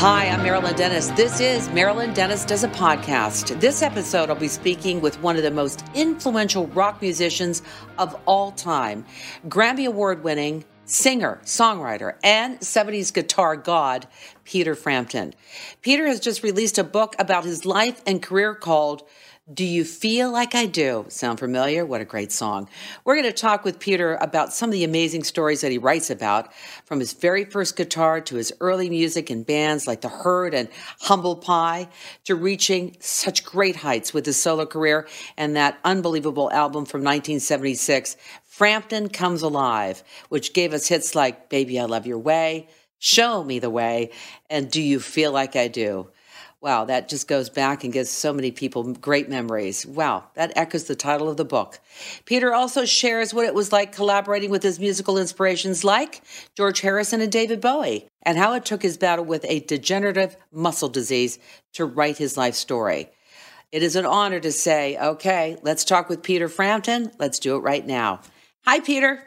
Hi, I'm Marilyn Denis. This is Marilyn Denis Does a Podcast. This episode, I'll be speaking with one of the most influential rock musicians of all time, Grammy Award winning singer, songwriter, and 70s guitar god, Peter Frampton. Peter has just released a book about his life and career called do You Feel Like I Do? Sound familiar? What a great song. We're going to talk with Peter about some of the amazing stories that he writes about, from his very first guitar to his early music in bands like The Herd and Humble Pie, to reaching such great heights with his solo career and that unbelievable album from 1976, Frampton Comes Alive, which gave us hits like Baby I Love Your Way, Show Me the Way, and Do You Feel Like I Do? Wow, that just goes back and gives so many people great memories. Wow, that echoes the title of the book. Peter also shares what it was like collaborating with his musical inspirations like George Harrison and David Bowie, and how it took his battle with a degenerative muscle disease to write his life story. It is an honor to say, okay, let's talk with Peter Frampton. Let's do it right now. Hi, Peter.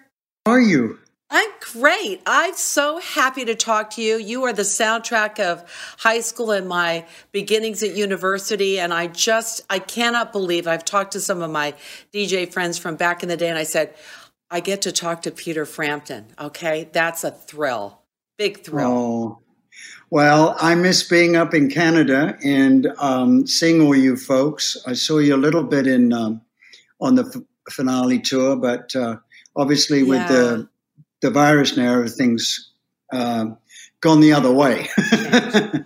How are you? I'm great. I'm so happy to talk to you. You are the soundtrack of high school and my beginnings at university. And I just, I cannot believe I've talked to some of my DJ friends from back in the day and I said, I get to talk to Peter Frampton. Okay. That's a thrill. Big thrill. Oh, well, I miss being up in Canada and um, seeing all you folks. I saw you a little bit in um, on the f- finale tour, but uh, obviously yeah. with the the virus now, everything's uh, gone the other way.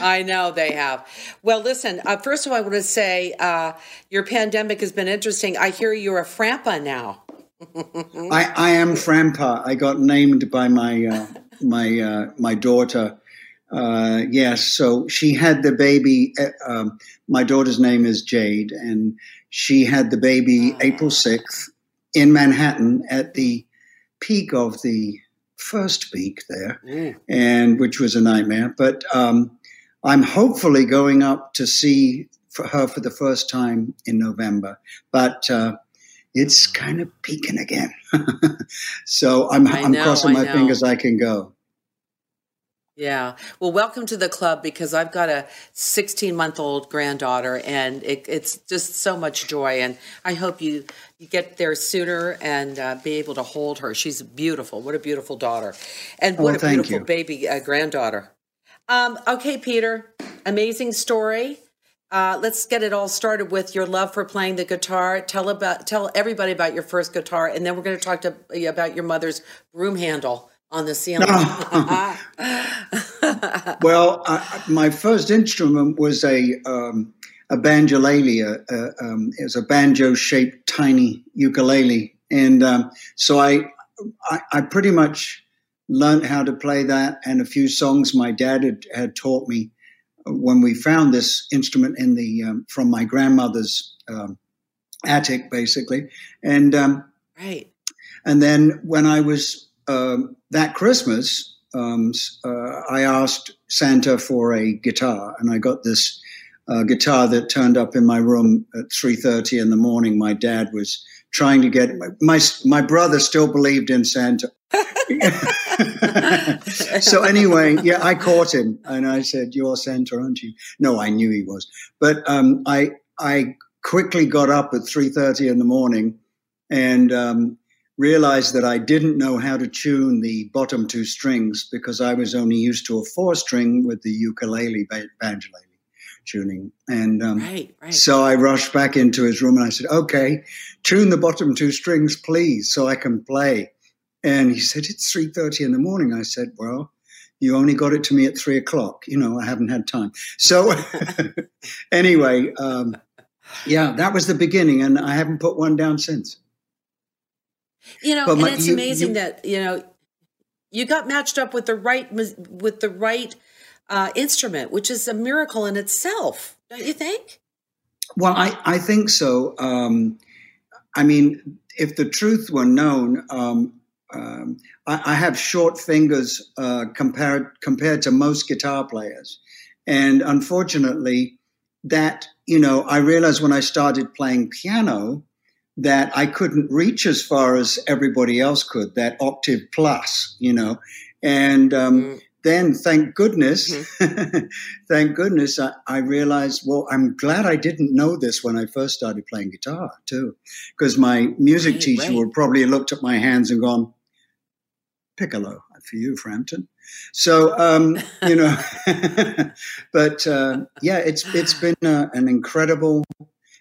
I know they have. Well, listen, uh, first of all, I want to say uh, your pandemic has been interesting. I hear you're a Frampa now. I, I am Frampa. I got named by my uh, my uh, my daughter. Uh, yes, so she had the baby. Uh, um, my daughter's name is Jade, and she had the baby April sixth in Manhattan at the peak of the first peak there, mm. and which was a nightmare. But um, I'm hopefully going up to see for her for the first time in November. But uh, it's kind of peaking again, so I'm, I'm know, crossing my fingers I can go. Yeah. Well, welcome to the club because I've got a 16 month old granddaughter and it, it's just so much joy. And I hope you, you get there sooner and uh, be able to hold her. She's beautiful. What a beautiful daughter. And what oh, a beautiful you. baby uh, granddaughter. Um, okay, Peter, amazing story. Uh, let's get it all started with your love for playing the guitar. Tell about tell everybody about your first guitar, and then we're going to talk to about your mother's broom handle on the ceiling? well, I, my first instrument was a um, a banjolele. A, um, it was a banjo shaped tiny ukulele, and um, so I, I, I pretty much learned how to play that and a few songs my dad had, had taught me when we found this instrument in the um, from my grandmother's um, attic, basically, and um, right. And then when I was um, that Christmas, um, uh, I asked Santa for a guitar, and I got this uh, guitar that turned up in my room at three thirty in the morning. My dad was trying to get my my brother still believed in Santa. so anyway, yeah, I caught him, and I said, "You're Santa, aren't you?" No, I knew he was, but um, I I quickly got up at three thirty in the morning and um, realized that I didn't know how to tune the bottom two strings because I was only used to a four string with the ukulele banjolele tuning. And um, right, right. so I rushed back into his room and I said, "Okay, tune the bottom two strings, please, so I can play." And he said, "It's three thirty in the morning." I said, "Well." You only got it to me at three o'clock. You know, I haven't had time. So, anyway, um, yeah, that was the beginning, and I haven't put one down since. You know, but and my, it's you, amazing you, that you know you got matched up with the right with the right uh, instrument, which is a miracle in itself, don't you think? Well, I I think so. Um, I mean, if the truth were known, um, um, I, I, have short fingers uh, compared compared to most guitar players, and unfortunately, that you know, I realized when I started playing piano that I couldn't reach as far as everybody else could, that octave plus, you know. And um, mm. then thank goodness, mm-hmm. thank goodness, I, I, realized, well, I'm glad I didn't know this when I first started playing guitar too, because my music right, teacher right. would probably have looked at my hands and gone, piccolo for you, Frampton. So, um, you know, but uh, yeah, it's, it's been uh, an incredible,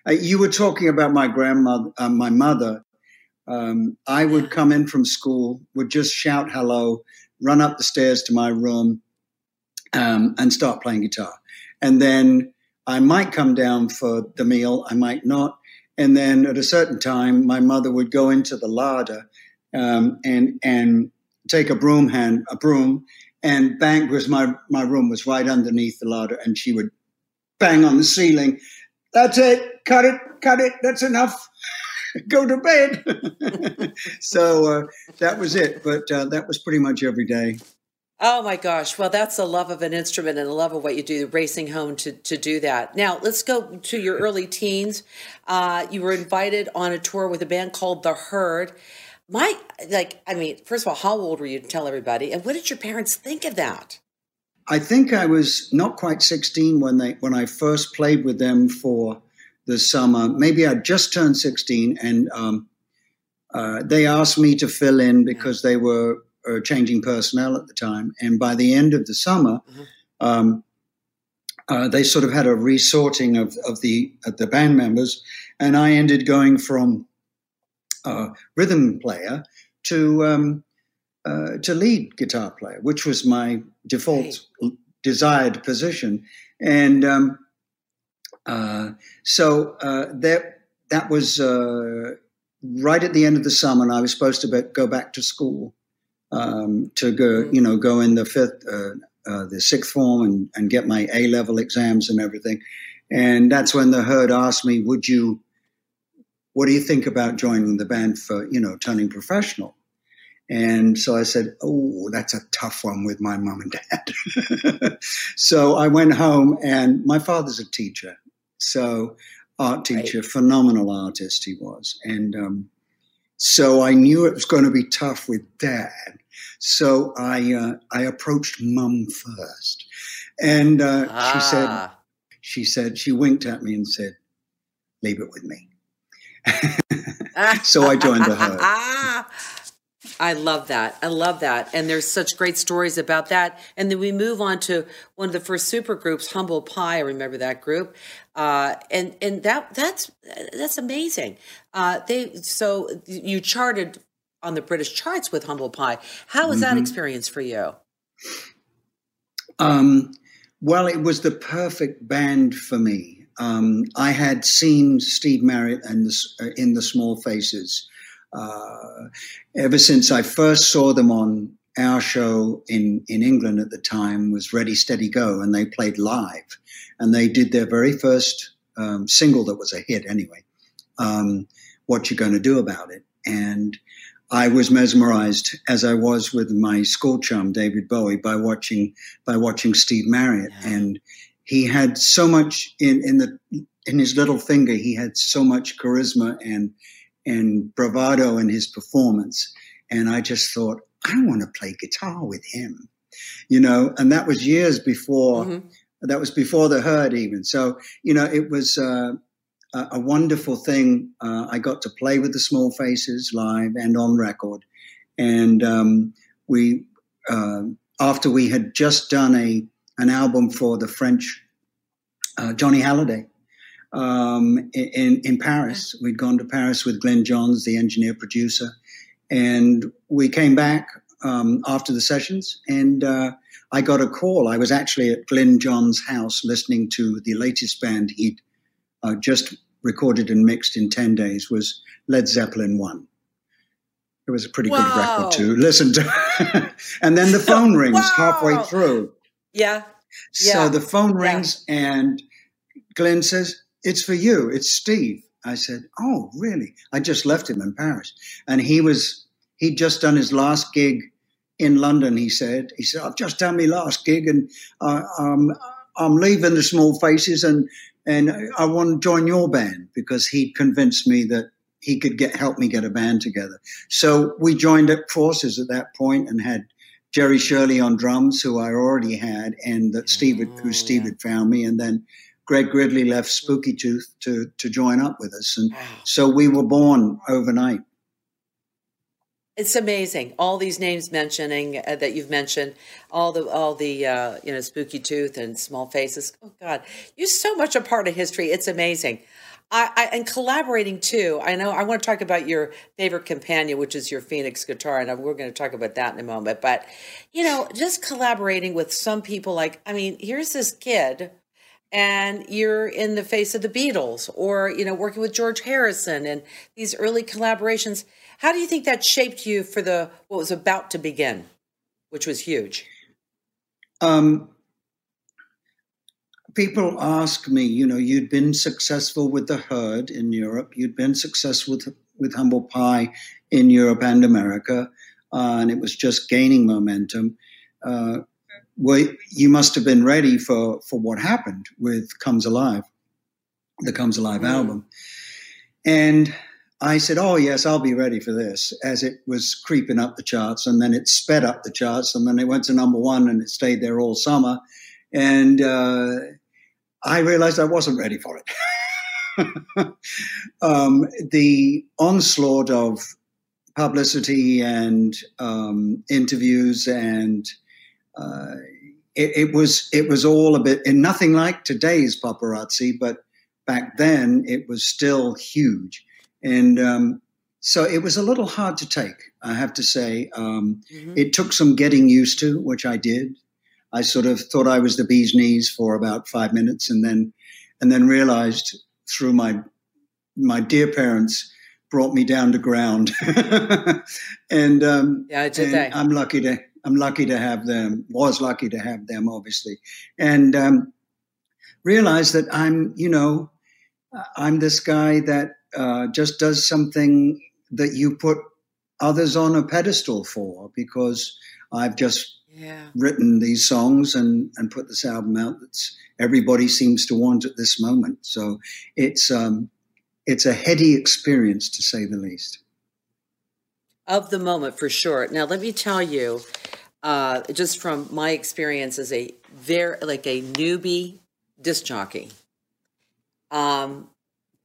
uh, you were talking about my grandmother, uh, my mother, um, I would come in from school, would just shout hello, run up the stairs to my room, um, and start playing guitar. And then I might come down for the meal, I might not. And then at a certain time, my mother would go into the larder um, and and take a broom hand, a broom, and bang because my my room was right underneath the larder, and she would bang on the ceiling. That's it. Cut it. Cut it. That's enough. go to bed. so uh, that was it. But uh, that was pretty much every day. Oh my gosh. Well, that's the love of an instrument and the love of what you do, racing home to, to do that. Now, let's go to your early teens. Uh, you were invited on a tour with a band called The Herd. My, like, I mean, first of all, how old were you to tell everybody? And what did your parents think of that? I think I was not quite 16 when they when I first played with them for the summer. Maybe I just turned 16, and um, uh, they asked me to fill in because they were uh, changing personnel at the time. And by the end of the summer, mm-hmm. um, uh, they sort of had a resorting of, of the of the band members, and I ended going from uh, rhythm player to um, uh, to lead guitar player, which was my default right. desired position. And um, uh, so uh, that that was uh, right at the end of the summer, and I was supposed to be, go back to school um, to go, mm. you know, go in the fifth, uh, uh, the sixth form, and, and get my A level exams and everything. And that's when the herd asked me, "Would you? What do you think about joining the band for, you know, turning professional?" And so I said, Oh, that's a tough one with my mom and dad. so I went home, and my father's a teacher. So, art teacher, right. phenomenal artist he was. And um, so I knew it was going to be tough with dad. So I, uh, I approached mum first. And uh, ah. she said, ah. she said, she winked at me and said, leave it with me. so I joined the herd. I love that. I love that. And there's such great stories about that. And then we move on to one of the first super groups, Humble Pie. I remember that group. Uh, and and that that's that's amazing. Uh, they so you charted on the British charts with Humble Pie. How was mm-hmm. that experience for you? Um, well, it was the perfect band for me. Um, I had seen Steve Marriott and the, uh, in the Small Faces uh, ever since I first saw them on our show in, in England at the time was Ready Steady Go, and they played live, and they did their very first um, single that was a hit anyway. Um, what you going to do about it? And I was mesmerized as I was with my school chum David Bowie by watching by watching Steve Marriott, yeah. and he had so much in in the in his little finger. He had so much charisma and and bravado in his performance. And I just thought, I want to play guitar with him, you know, and that was years before, mm-hmm. that was before the herd even. So, you know, it was uh, a, a, wonderful thing. Uh, I got to play with the Small Faces live and on record. And um, we, uh, after we had just done a, an album for the French uh, Johnny Hallyday, um, in, in Paris. We'd gone to Paris with Glyn Johns, the engineer producer, and we came back um, after the sessions, and uh, I got a call. I was actually at Glyn Johns' house listening to the latest band he'd uh, just recorded and mixed in 10 days was Led Zeppelin 1. It was a pretty good record to listen to. and then the phone rings halfway through. Yeah. yeah. So the phone rings yeah. and Glyn says, it's for you. It's Steve. I said, Oh, really? I just left him in Paris. And he was, he'd just done his last gig in London, he said. He said, I've just done my last gig and uh, um, I'm leaving the Small Faces and, and I want to join your band because he'd convinced me that he could get help me get a band together. So we joined up forces at that point and had Jerry Shirley on drums, who I already had, and that Steve, Oh, who Steve had found me, and then Greg Ridley left Spooky Tooth to to join up with us, and so we were born overnight. It's amazing. All these names mentioning uh, that you've mentioned, all the all the uh, you know spooky tooth and small faces. Oh God, you're so much a part of history. It's amazing. I, I and collaborating too. I know I want to talk about your favorite companion, which is your Phoenix guitar, and we're going to talk about that in a moment. But you know, just collaborating with some people. Like, I mean, here's this kid and you're in the face of the Beatles or you know working with George Harrison and these early collaborations. How do you think that shaped you for the what was about to begin which was huge? Um, people ask me, you know, you'd been successful with the herd in Europe, you'd been successful with, with Humble Pie in Europe and America, uh, and it was just gaining momentum. Uh, well, you must have been ready for, for what happened with Comes Alive, the Comes Alive Mm. album. And I said, Oh, yes, I'll be ready for this as it was creeping up the charts. And then it sped up the charts. And then it went to number one and it stayed there all summer. And uh, I realized I wasn't ready for it. um, the onslaught of publicity and um, interviews and uh, it, it was it was all a bit and nothing like today's paparazzi, but back then it was still huge, and um, so it was a little hard to take. I have to say, um, Mhm. it took some getting used to, which I did. I sort of thought I was the bee's knees for about five minutes, and then and then realized through my my dear parents brought me down to ground, and um, yeah and they I'm lucky to I'm lucky to have them. Was lucky to have them, obviously, and um, realized that I'm you know I'm this guy that uh, just does something that you put others on a pedestal for because I've just yeah written these songs and and put this album out that's everybody seems to want at this moment. So it's um, it's a heady experience to say the least. of the moment for sure now let me tell you uh, just from my experience as a very like a newbie disc jockey um,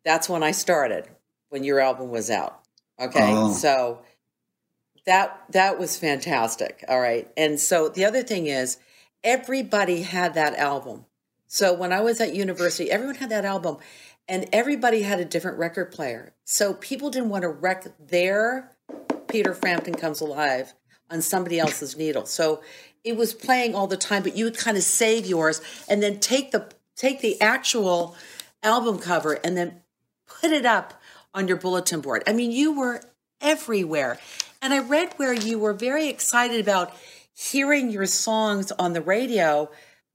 that's when i started when your album was out. Okay Oh. so that that was fantastic all right? And so the other thing is everybody had that album. So when i was at university everyone had that album and everybody had a different record player. So people didn't want to wreck their peter frampton comes alive on somebody else's needle so it was playing all the time but you would kind of save yours and then take the take the actual album cover and then put it up on your bulletin board. I mean, you were everywhere. And I read where you were very excited about hearing your songs on the radio,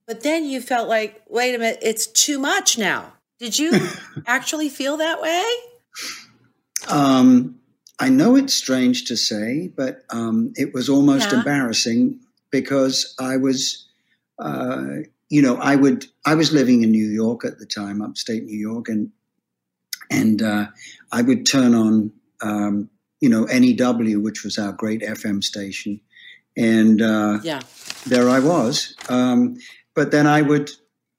but then you felt like, wait a minute, it's too much now. Did you actually feel that way? Um, I know it's strange to say, but um, it was almost Yeah. embarrassing because I was, uh, you know, I would I was living in New York at the time, upstate New York, and and uh, I would turn on, um, you know, NEW, which was our great FM station, and uh, Yeah. there I was. Um, but then I would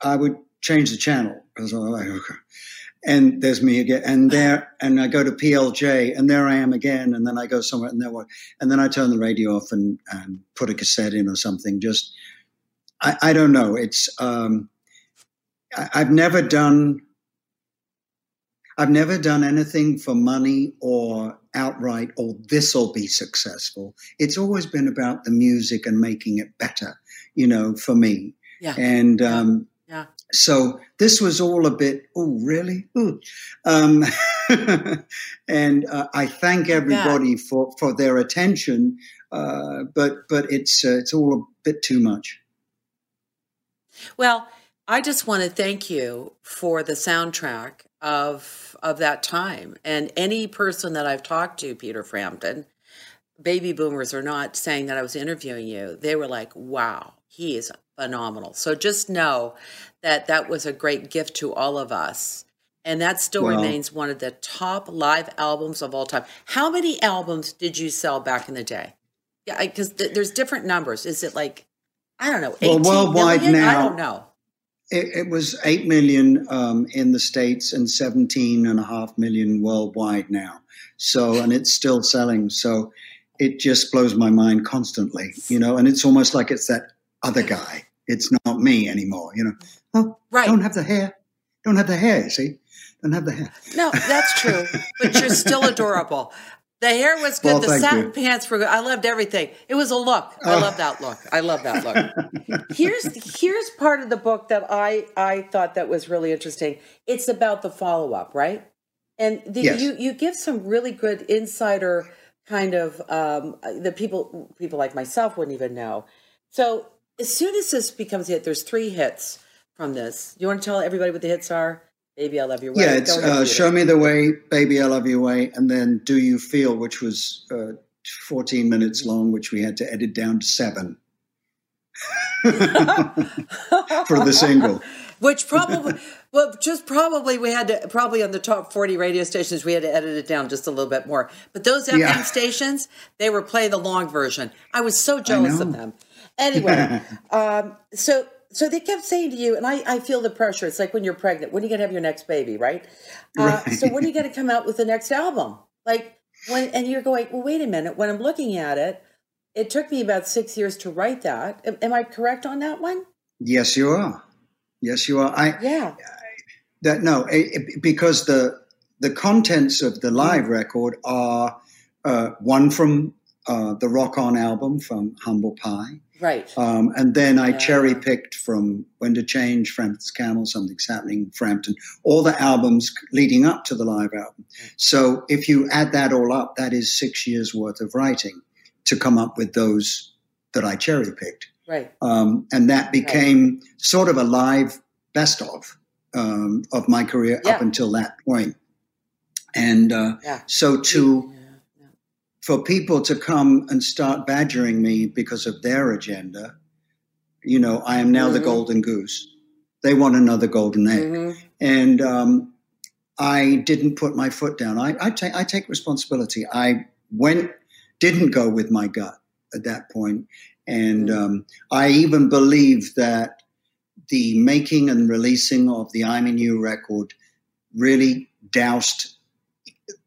I would change the channel because I was like, okay. And there's me again, and there, and I go to PLJ, and there I am again, and then I go somewhere, and there, what, and then I turn the radio off and, and put a cassette in or something. Just I, I don't know. It's um, I, I've never done. I've never done anything for money or outright, or this will be successful. It's always been about the music and making it better, you know, for me. Yeah. And um. So this was all a bit, oh, really? Ooh. Um, and uh, I thank everybody for, for their attention, uh, but but it's uh, it's all a bit too much. Well, I just want to thank you for the soundtrack of of that time. And any person that I've talked to, Peter Frampton, baby boomers or not, saying that I was interviewing you, they were like, "Wow, he is phenomenal." So just know that that was a great gift to all of us. And that still Wow. remains one of the top live albums of all time. How many albums did you sell back in the day? Yeah, because th- there's different numbers. Is it like I don't know? Well, worldwide million? I now- don't know. It, it was 8 million um, in the States and 17 and a half million worldwide now. So, and it's still selling. So it just blows my mind constantly, you know, and it's almost like it's that other guy. It's not me anymore, you know. Oh, Right. don't have the hair. Don't have the hair, you see? Don't have the hair. No, that's true. but you're still adorable. The hair was good. Well, the satin you. pants were good. I loved everything. It was a look. I Oh. love that look. I love that look. here's here's part of the book that I I thought that was really interesting. It's about the follow up, right? And the, Yes. you you give some really good insider kind of um, that people people like myself wouldn't even know. So as soon as this becomes a hit, there's three hits from this. You want to tell everybody what the hits are? Baby, I love your way. Yeah, it's uh, Show Me the Way, Baby, I Love Your Way, and then Do You Feel, which was uh, 14 minutes long, which we had to edit down to seven for the single. Which probably, well, just probably we had to, probably on the top 40 radio stations, we had to edit it down just a little bit more. But those FM Yeah. stations, they were play the long version. I was so jealous of them. Anyway, um, so so they kept saying to you, and I, I feel the pressure. It's like when you're pregnant, when are you going to have your next baby, right? Uh, Right. So when are you going to come out with the next album? Like when, and you're going, well, wait a minute. When I'm looking at it, it took me about six years to write that. Am, am I correct on that one? Yes, you are. Yes, you are. I Yeah. that no, it, it- because the the contents of the live record are uh, one from uh, the Rock On album from Humble Pie, Right. um, and then I Yeah. cherry picked from Wind of Change, Frampton's Camel, Something's Happening, Frampton, all the albums leading up to the live album. So if you add that all up, that is six years worth of writing to come up with those that I cherry picked. Right. Um, and that became sort of a live best of um, of my career Yeah. up until that point. And uh, Yeah. so to. For people to come and start badgering me because of their agenda, you know, I am now the Mhm. golden goose. They want another golden egg, Mhm. and um, I didn't put my foot down. I, I take I take responsibility. I went, didn't go with my gut at that point. and Mhm. um, I even believe that the making and releasing of the I'm in You record really doused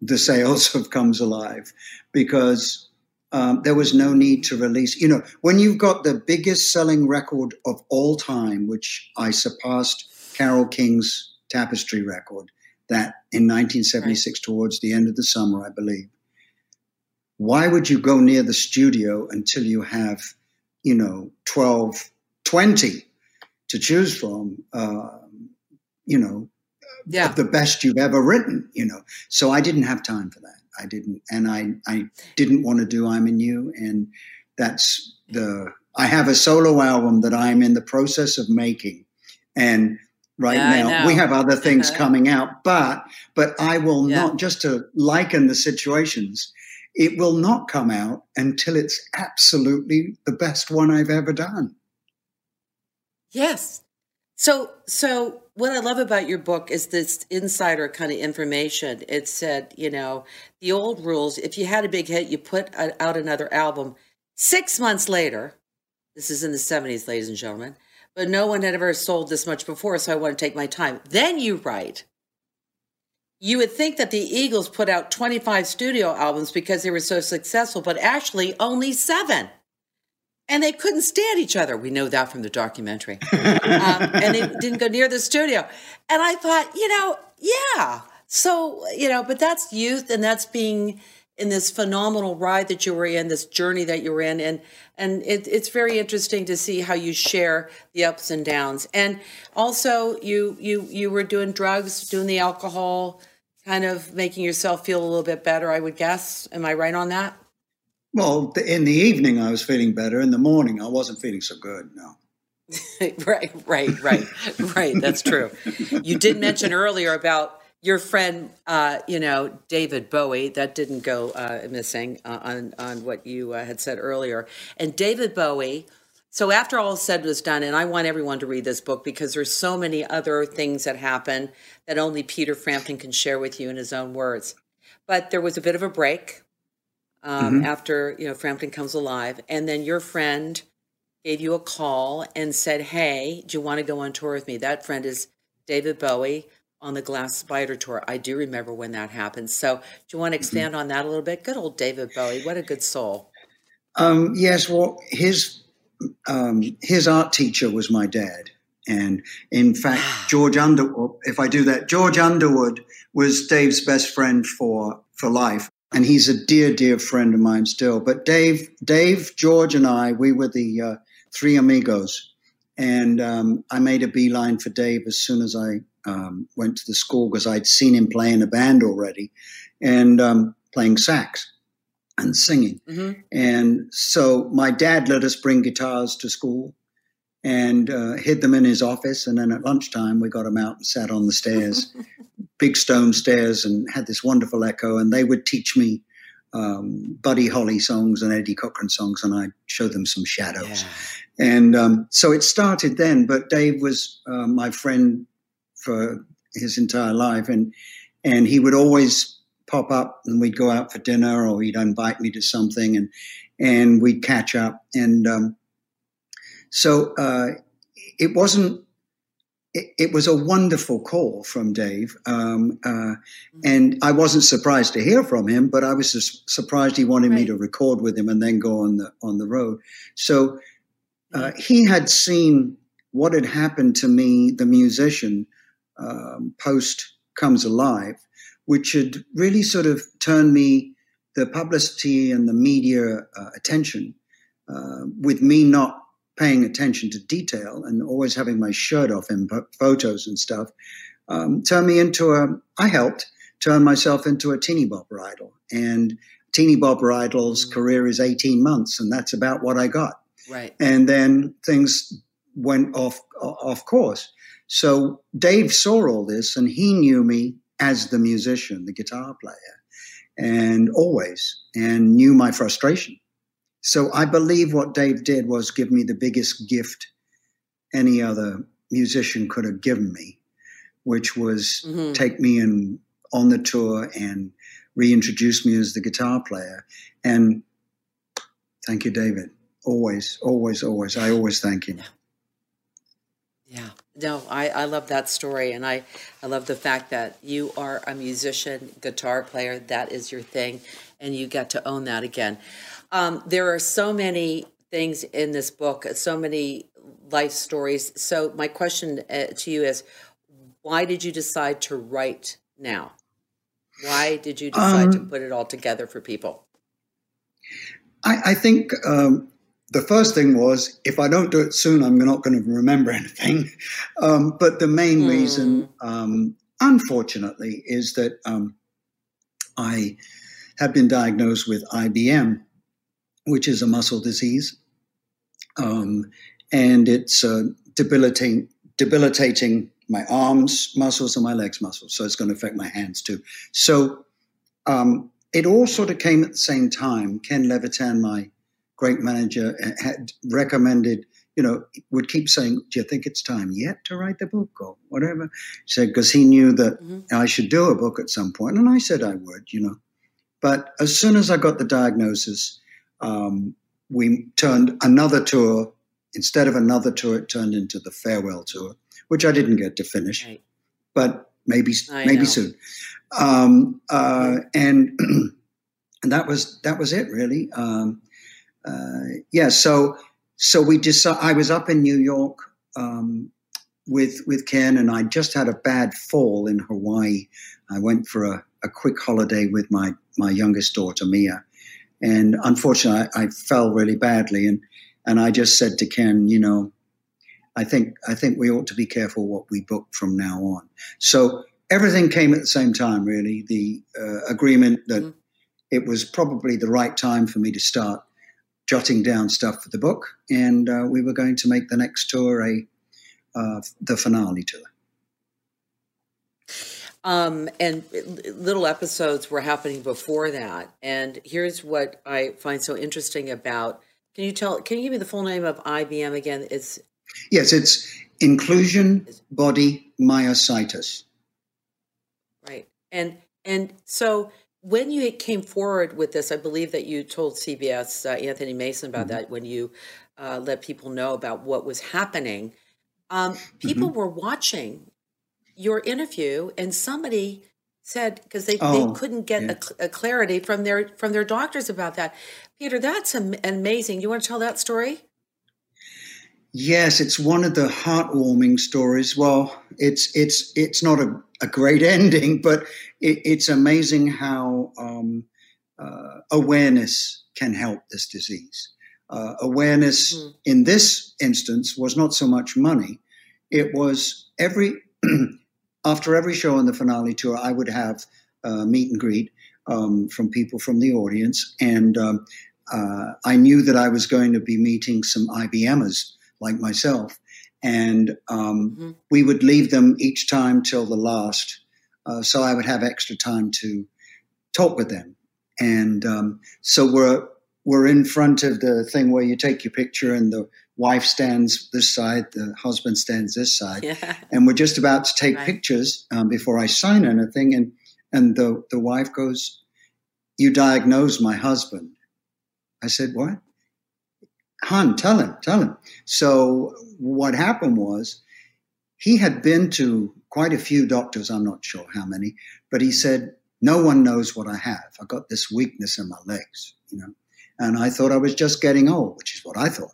the sales of Comes Alive because um, there was no need to release. You know, when you've got the biggest selling record of all time, which I surpassed Carole King's Tapestry record, that in 1976 towards the end of the summer, I believe. Why would you go near the studio until you have, you know, 12, 20 to choose from? Um, you know, Yeah. of the best you've ever written, you know. So I didn't have time for that. I didn't, and I I didn't want to do I'm in You, and that's the. I have a solo album that I'm in the process of making, and right Yeah, now we have other things Uh-huh. coming out, but but I will Yeah. not just to liken the situations. It will not come out until it's absolutely the best one I've ever done. Yes. So, so what I love about your book is this insider kind of information. It said, you know, the old rules: if you had a big hit, you put out another album. Six months later, this is in the seventies, ladies and gentlemen, but no one had ever sold this much before, so I want to take my time. Then you write. You would think that the Eagles put out 25 studio albums because they were so successful, but actually only seven. And they couldn't stand each other. We know that from the documentary. um, and they didn't go near the studio. And I thought, you know, yeah. So, you know, but that's youth and that's being in this phenomenal ride that you were in, this journey that you were in. And and it, it's very interesting to see how you share the ups and downs. And also you you you were doing drugs, doing the alcohol, kind of making yourself feel a little bit better, I would guess. Am I right on that? Well, in the evening I was feeling better. In the morning I wasn't feeling so good. No. right, right, right, right. That's true. You did mention earlier about your friend, uh, you know, David Bowie. That didn't go uh, missing uh, on on what you uh, had said earlier. And David Bowie. So after all said was done, and I want everyone to read this book because there's so many other things that happen that only Peter Frampton can share with you in his own words. But there was a bit of a break. Um, mm-hmm. after you know Frampton Comes Alive, and then your friend gave you a call and said, "Hey, do you want to go on tour with me?" That friend is David Bowie on the Glass Spider tour. I do remember when that happened. So, do you want to mm-hmm. expand mm-hmm. on that a little bit? Good old David Bowie. What a good soul. Um, yes. Well, his um, his art teacher was my dad. And in fact, George Underwood, if I do that, George Underwood was Dave's best friend for, for life. And he's a dear, dear friend of mine still. But Dave, Dave, George, and I, we were the uh, three amigos. And um, I made a beeline for Dave as soon as I um, went to the school because I'd seen him play in a band already and um, playing sax and singing. Mm-hmm. And so my dad let us bring guitars to school and uh, hid them in his office. And then at lunchtime, we got them out and sat on the stairs, big stone stairs, and had this wonderful echo. And they would teach me um, Buddy Holly songs and Eddie Cochran songs, and I'd show them some shadows. Yeah. And um, so it started then. But Dave was uh, my friend for his entire life, and and he would always pop up, and we'd go out for dinner, or he'd invite me to something, and and we'd catch up. And um, so uh, it wasn't. It, it, was a wonderful call from Dave, um, uh, and I wasn't surprised to hear from him. But I was surprised he wanted right. me to record with him and then go on the on the road. So uh, he had seen what had happened to me, the musician, um, post Comes Alive, which had really sort of turned me the publicity and the media uh, attention uh, with me not paying attention to detail and always having my shirt off in photos and stuff, um, turned me into a, I helped turn myself into a teeny bopper idol. And teeny bopper idol's mm-hmm. career is 18 months, and that's about what I got. Right. And then things went off off course. So Dave saw all this, and he knew me as the musician, the guitar player, and always, and knew my frustration so I believe what Dave did was give me the biggest gift any other musician could have given me, which was mm-hmm. take me in on the tour and reintroduce me as the guitar player. And thank you, David. Always, always, always. I always thank him. Yeah. No, I, I love that story. And I, I love the fact that you are a musician, guitar player. That is your thing. And you get to own that again. Um, there are so many things in this book, so many life stories. So, my question uh, to you is why did you decide to write now? Why did you decide um, to put it all together for people? I, I think um, the first thing was if I don't do it soon, I'm not going to remember anything. Um, but the main mm. reason, um, unfortunately, is that um, I have been diagnosed with IBM which is a muscle disease. Um, and it's uh, debilitating, debilitating my arms muscles and my legs muscles. So it's going to affect my hands too. So um, it all sort of came at the same time. Ken Levitan, my great manager, had recommended, you know, would keep saying, Do you think it's time yet to write the book or whatever? He said, because he knew that mm-hmm. I should do a book at some point. And I said I would, you know. But as soon as I got the diagnosis, um, we turned another tour instead of another tour. It turned into the farewell tour, which I didn't get to finish, right. but maybe I maybe know. soon. Um, uh, and and that was that was it really. Um, uh, yeah, so so we decided. I was up in New York um, with with Ken, and I just had a bad fall in Hawaii. I went for a, a quick holiday with my my youngest daughter Mia, and unfortunately, I, I fell really badly. And, and I just said to Ken, you know, I think, I think we ought to be careful what we book from now on. So everything came at the same time, really. The uh, agreement that mm-hmm. it was probably the right time for me to start jotting down stuff for the book, and uh, we were going to make the next tour a uh, the finale tour. Um, and little episodes were happening before that. And here's what I find so interesting about. Can you tell? Can you give me the full name of IBM again? It's yes, it's inclusion body myositis. Right, and and so when you came forward with this, I believe that you told CBS uh, Anthony Mason about mm-hmm. that when you uh, let people know about what was happening. Um, people mm-hmm. were watching your interview, and somebody said because they, oh, they couldn't get yeah. a, a, clarity from their from their doctors about that. Peter, that's am- amazing. You want to tell that story? Yes, it's one of the heartwarming stories. Well, it's it's it's not a, a great ending, but it, it's amazing how um, uh, awareness can help this disease. Uh, awareness mm-hmm. in this instance was not so much money; it was every after every show on the finale tour, I would have uh, meet and greet um, from people from the audience, and um, uh, I knew that I was going to be meeting some IBMers like myself, and um, mm-hmm. we would leave them each time till the last, uh, so I would have extra time to talk with them, and um, so we're we're in front of the thing where you take your picture and the wife stands this side, the husband stands this side, yeah. and we're just about to take right. pictures um, before I sign anything, and and the the wife goes, "You diagnose my husband." I said, "What?" Han, tell him, tell him. So what happened was, he had been to quite a few doctors. I'm not sure how many, but he said, "No one knows what I have. I got this weakness in my legs, you know." And I thought I was just getting old, which is what I thought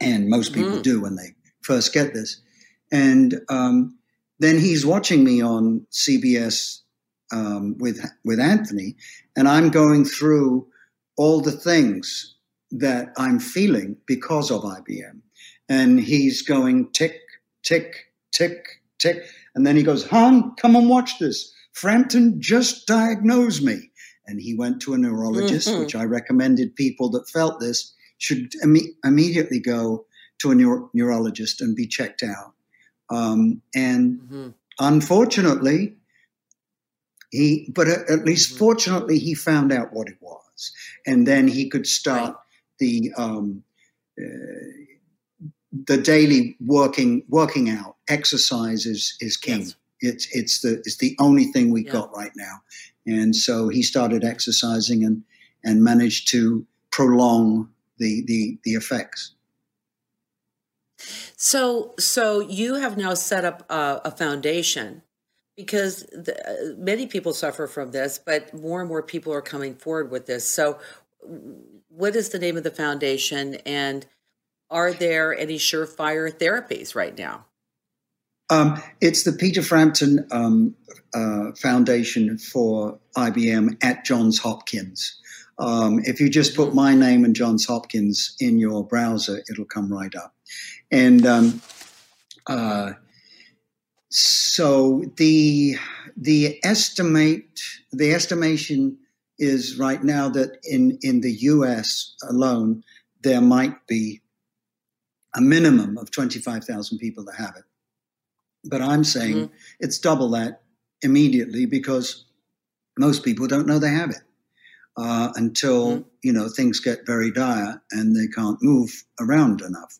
and most people mm. do when they first get this. And um, then he's watching me on CBS um, with with Anthony, and I'm going through all the things that I'm feeling because of IBM, and he's going tick tick tick tick, and then he goes, "Han, come and watch this. Frampton just diagnosed me." And he went to a neurologist, mm-hmm. which I recommended people that felt this should Im- immediately go to a neuro- neurologist and be checked out. Um, and mm-hmm. unfortunately, he, but at, at least mm-hmm. fortunately, he found out what it was, and then he could start right. the um, uh, the daily working working out. Exercise is is king. Yes. It's it's the it's the only thing we yeah. got right now, and so he started exercising and and managed to prolong the the the effects. So, so you have now set up a, a foundation because the, many people suffer from this, but more and more people are coming forward with this. So, what is the name of the foundation, and are there any surefire therapies right now? Um, it's the Peter Frampton um, uh, Foundation for IBM at Johns Hopkins. Um, if you just put my name and Johns Hopkins in your browser, it'll come right up. And um, uh, so the the estimate the estimation is right now that in in the U.S. alone there might be a minimum of twenty five thousand people that have it. But I'm saying mm-hmm. it's double that immediately because most people don't know they have it uh, until mm-hmm. you know things get very dire and they can't move around enough.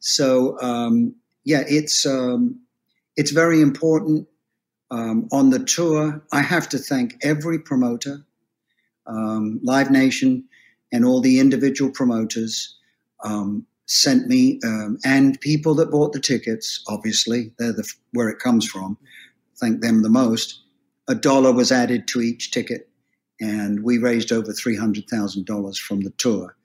So um, yeah, it's um, it's very important. Um, on the tour, I have to thank every promoter, um, Live Nation, and all the individual promoters um, sent me, um, and people that bought the tickets. Obviously, they're the where it comes from. Thank them the most. A dollar was added to each ticket and we raised over three hundred thousand dollars from the tour.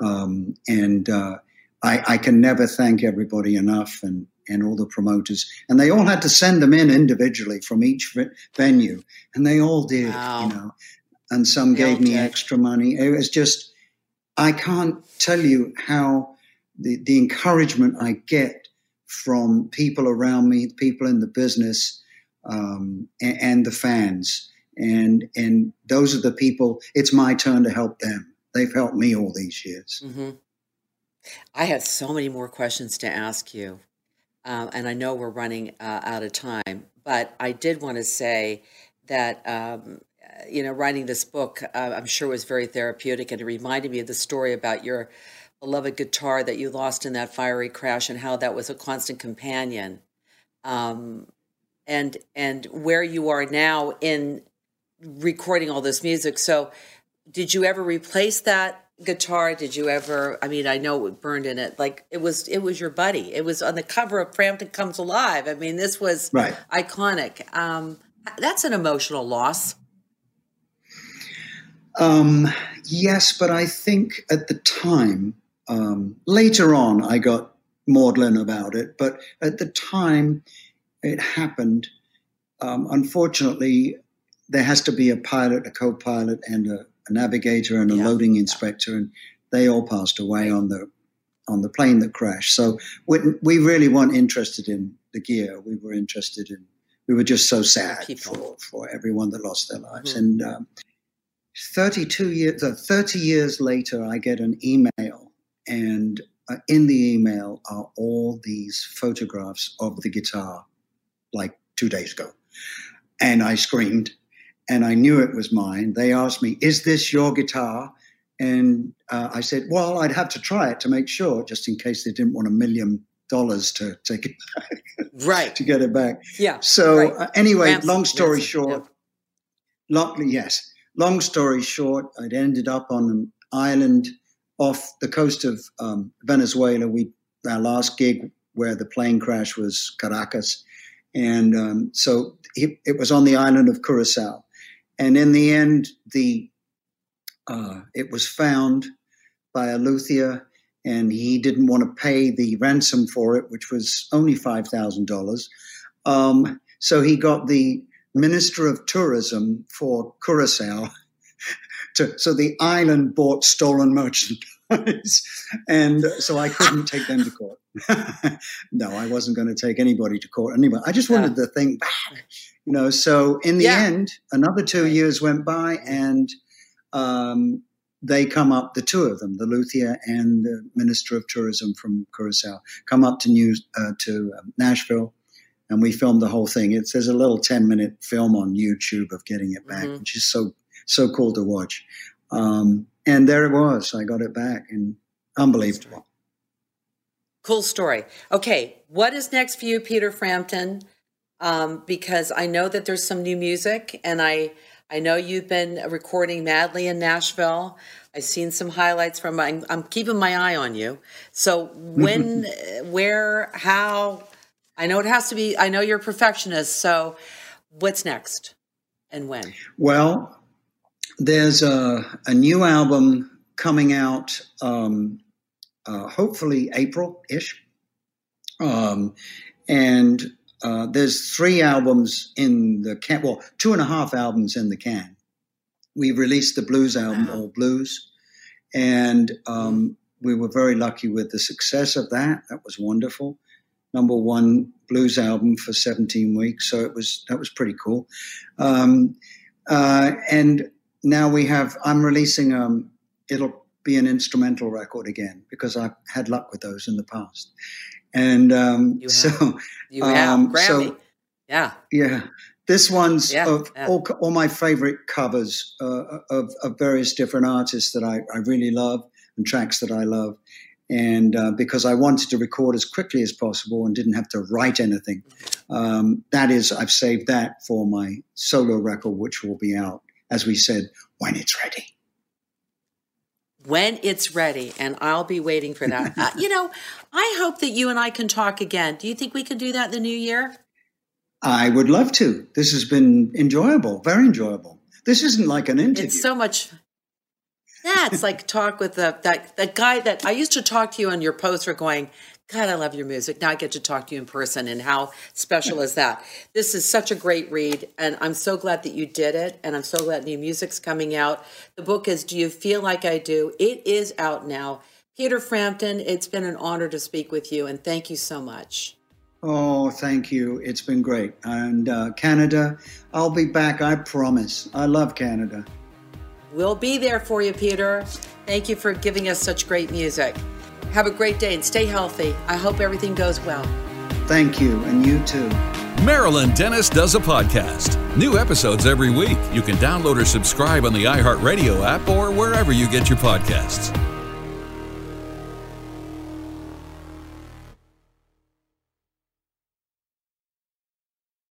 Um, and uh, I, I, can never thank everybody enough, and and all the promoters, and they all had to send them in individually from each venue, and they all did, wow. you know. And some they gave me did. extra money. It was just, I can't tell you how the the encouragement I get from people around me, people in the business, um, and, and the fans and and those are the people. It's my turn to help them. They've helped me all these years. Mm-hmm. I have so many more questions to ask you, uh, and I know we're running uh, out of time. But I did want to say that um, you know writing this book, uh, I'm sure was very therapeutic, and it reminded me of the story about your beloved guitar that you lost in that fiery crash, and how that was a constant companion. Um, and and where you are now in recording all this music. So, did you ever replace that guitar? Did you ever? I mean, I know it burned in it. Like it was, it was your buddy. It was on the cover of Frampton Comes Alive. I mean, this was right. iconic. Um, that's an emotional loss. Um, yes, but I think at the time, um, later on, I got maudlin about it. But at the time it happened, um, unfortunately, there has to be a pilot, a co-pilot, and a, a navigator and a yeah. loading inspector, and they all passed away on the on the plane that crashed. So we, we really weren't interested in the gear. We were interested in. We were just so sad for, for everyone that lost their lives. Mm-hmm. And um, 32 years, uh, 30 years later, I get an email, and uh, in the email are all these photographs of the guitar, like two days ago. And I screamed, and I knew it was mine. They asked me, Is this your guitar? And uh, I said, Well, I'd have to try it to make sure, just in case they didn't want a million dollars to take it back. right. to get it back. Yeah. So, right. uh, anyway, long story short, yeah. long, yes, long story short, I'd ended up on an island off the coast of um, Venezuela. We our last gig where the plane crash was Caracas, and um, so it, it, was on the island of Curacao. And in the end, the uh, it was found by a luthier, and he didn't want to pay the ransom for it, which was only five thousand um, dollars. So he got the minister of tourism for Curacao to, so the island bought stolen merchandise, and so I couldn't take them to court. no, I wasn't going to take anybody to court anyway. I just wanted yeah. the thing back, you know. So in the yeah. end, another two years went by, and um, they come up, the two of them, the luthier and the minister of tourism from Curacao, come up to New uh, to um, Nashville, and we filmed the whole thing. It's there's a little ten minute film on YouTube of getting it back, mm-hmm. which is so so cool to watch. Um, and there it was. I got it back, and unbelievable. Cool story. Okay, what is next for you, Peter Frampton? Um, because I know that there's some new music, and I I know you've been recording madly in Nashville. I've seen some highlights from. I'm, I'm keeping my eye on you. So when, where, how? I know it has to be. I know you're a perfectionist. So what's next, and when? Well, there's a, a new album coming out, um, uh, hopefully April ish. Um, and uh, there's three albums in the can, well, two and a half albums in the can. We released the blues album, wow. All Blues, and um, we were very lucky with the success of that. That was wonderful. Number one blues album for 17 weeks, so it was that was pretty cool. Um, uh, and now we have i'm releasing um it'll be an instrumental record again because i've had luck with those in the past. And um you so you have. um, Grammy. So, yeah. Yeah. This one's yeah, of yeah. All, all my favorite covers uh, of, of various different artists that I, I really love and tracks that i love. And uh, because I wanted to record as quickly as possible and didn't have to write anything, um, that is, I've saved that for my solo record, which will be out as we said, when it's ready. When it's ready, and I'll be waiting for that. uh, you know, I hope that you and I can talk again. Do you think we can do that in the new year? I would love to. This has been enjoyable, very enjoyable. This isn't like an interview. It's so much. Yeah, it's like talk with the that that guy that I used to talk to you on your post for going, God, I love your music. Now I get to talk to you in person, and how special is that? This is such a great read, and I'm so glad that you did it, and I'm so glad new music's coming out. The book is Do You Feel Like I Do? It is out now. Peter Frampton, it's been an honor to speak with you, and thank you so much. Oh, thank you. It's been great. And uh, Canada, I'll be back, I promise. I love Canada. We'll be there for you, Peter. Thank you for giving us such great music. Have a great day and stay healthy. I hope everything goes well. Thank you, and you too. Marilyn Denis does a podcast. New episodes every week. You can download or subscribe on the iHeartRadio app or wherever you get your podcasts.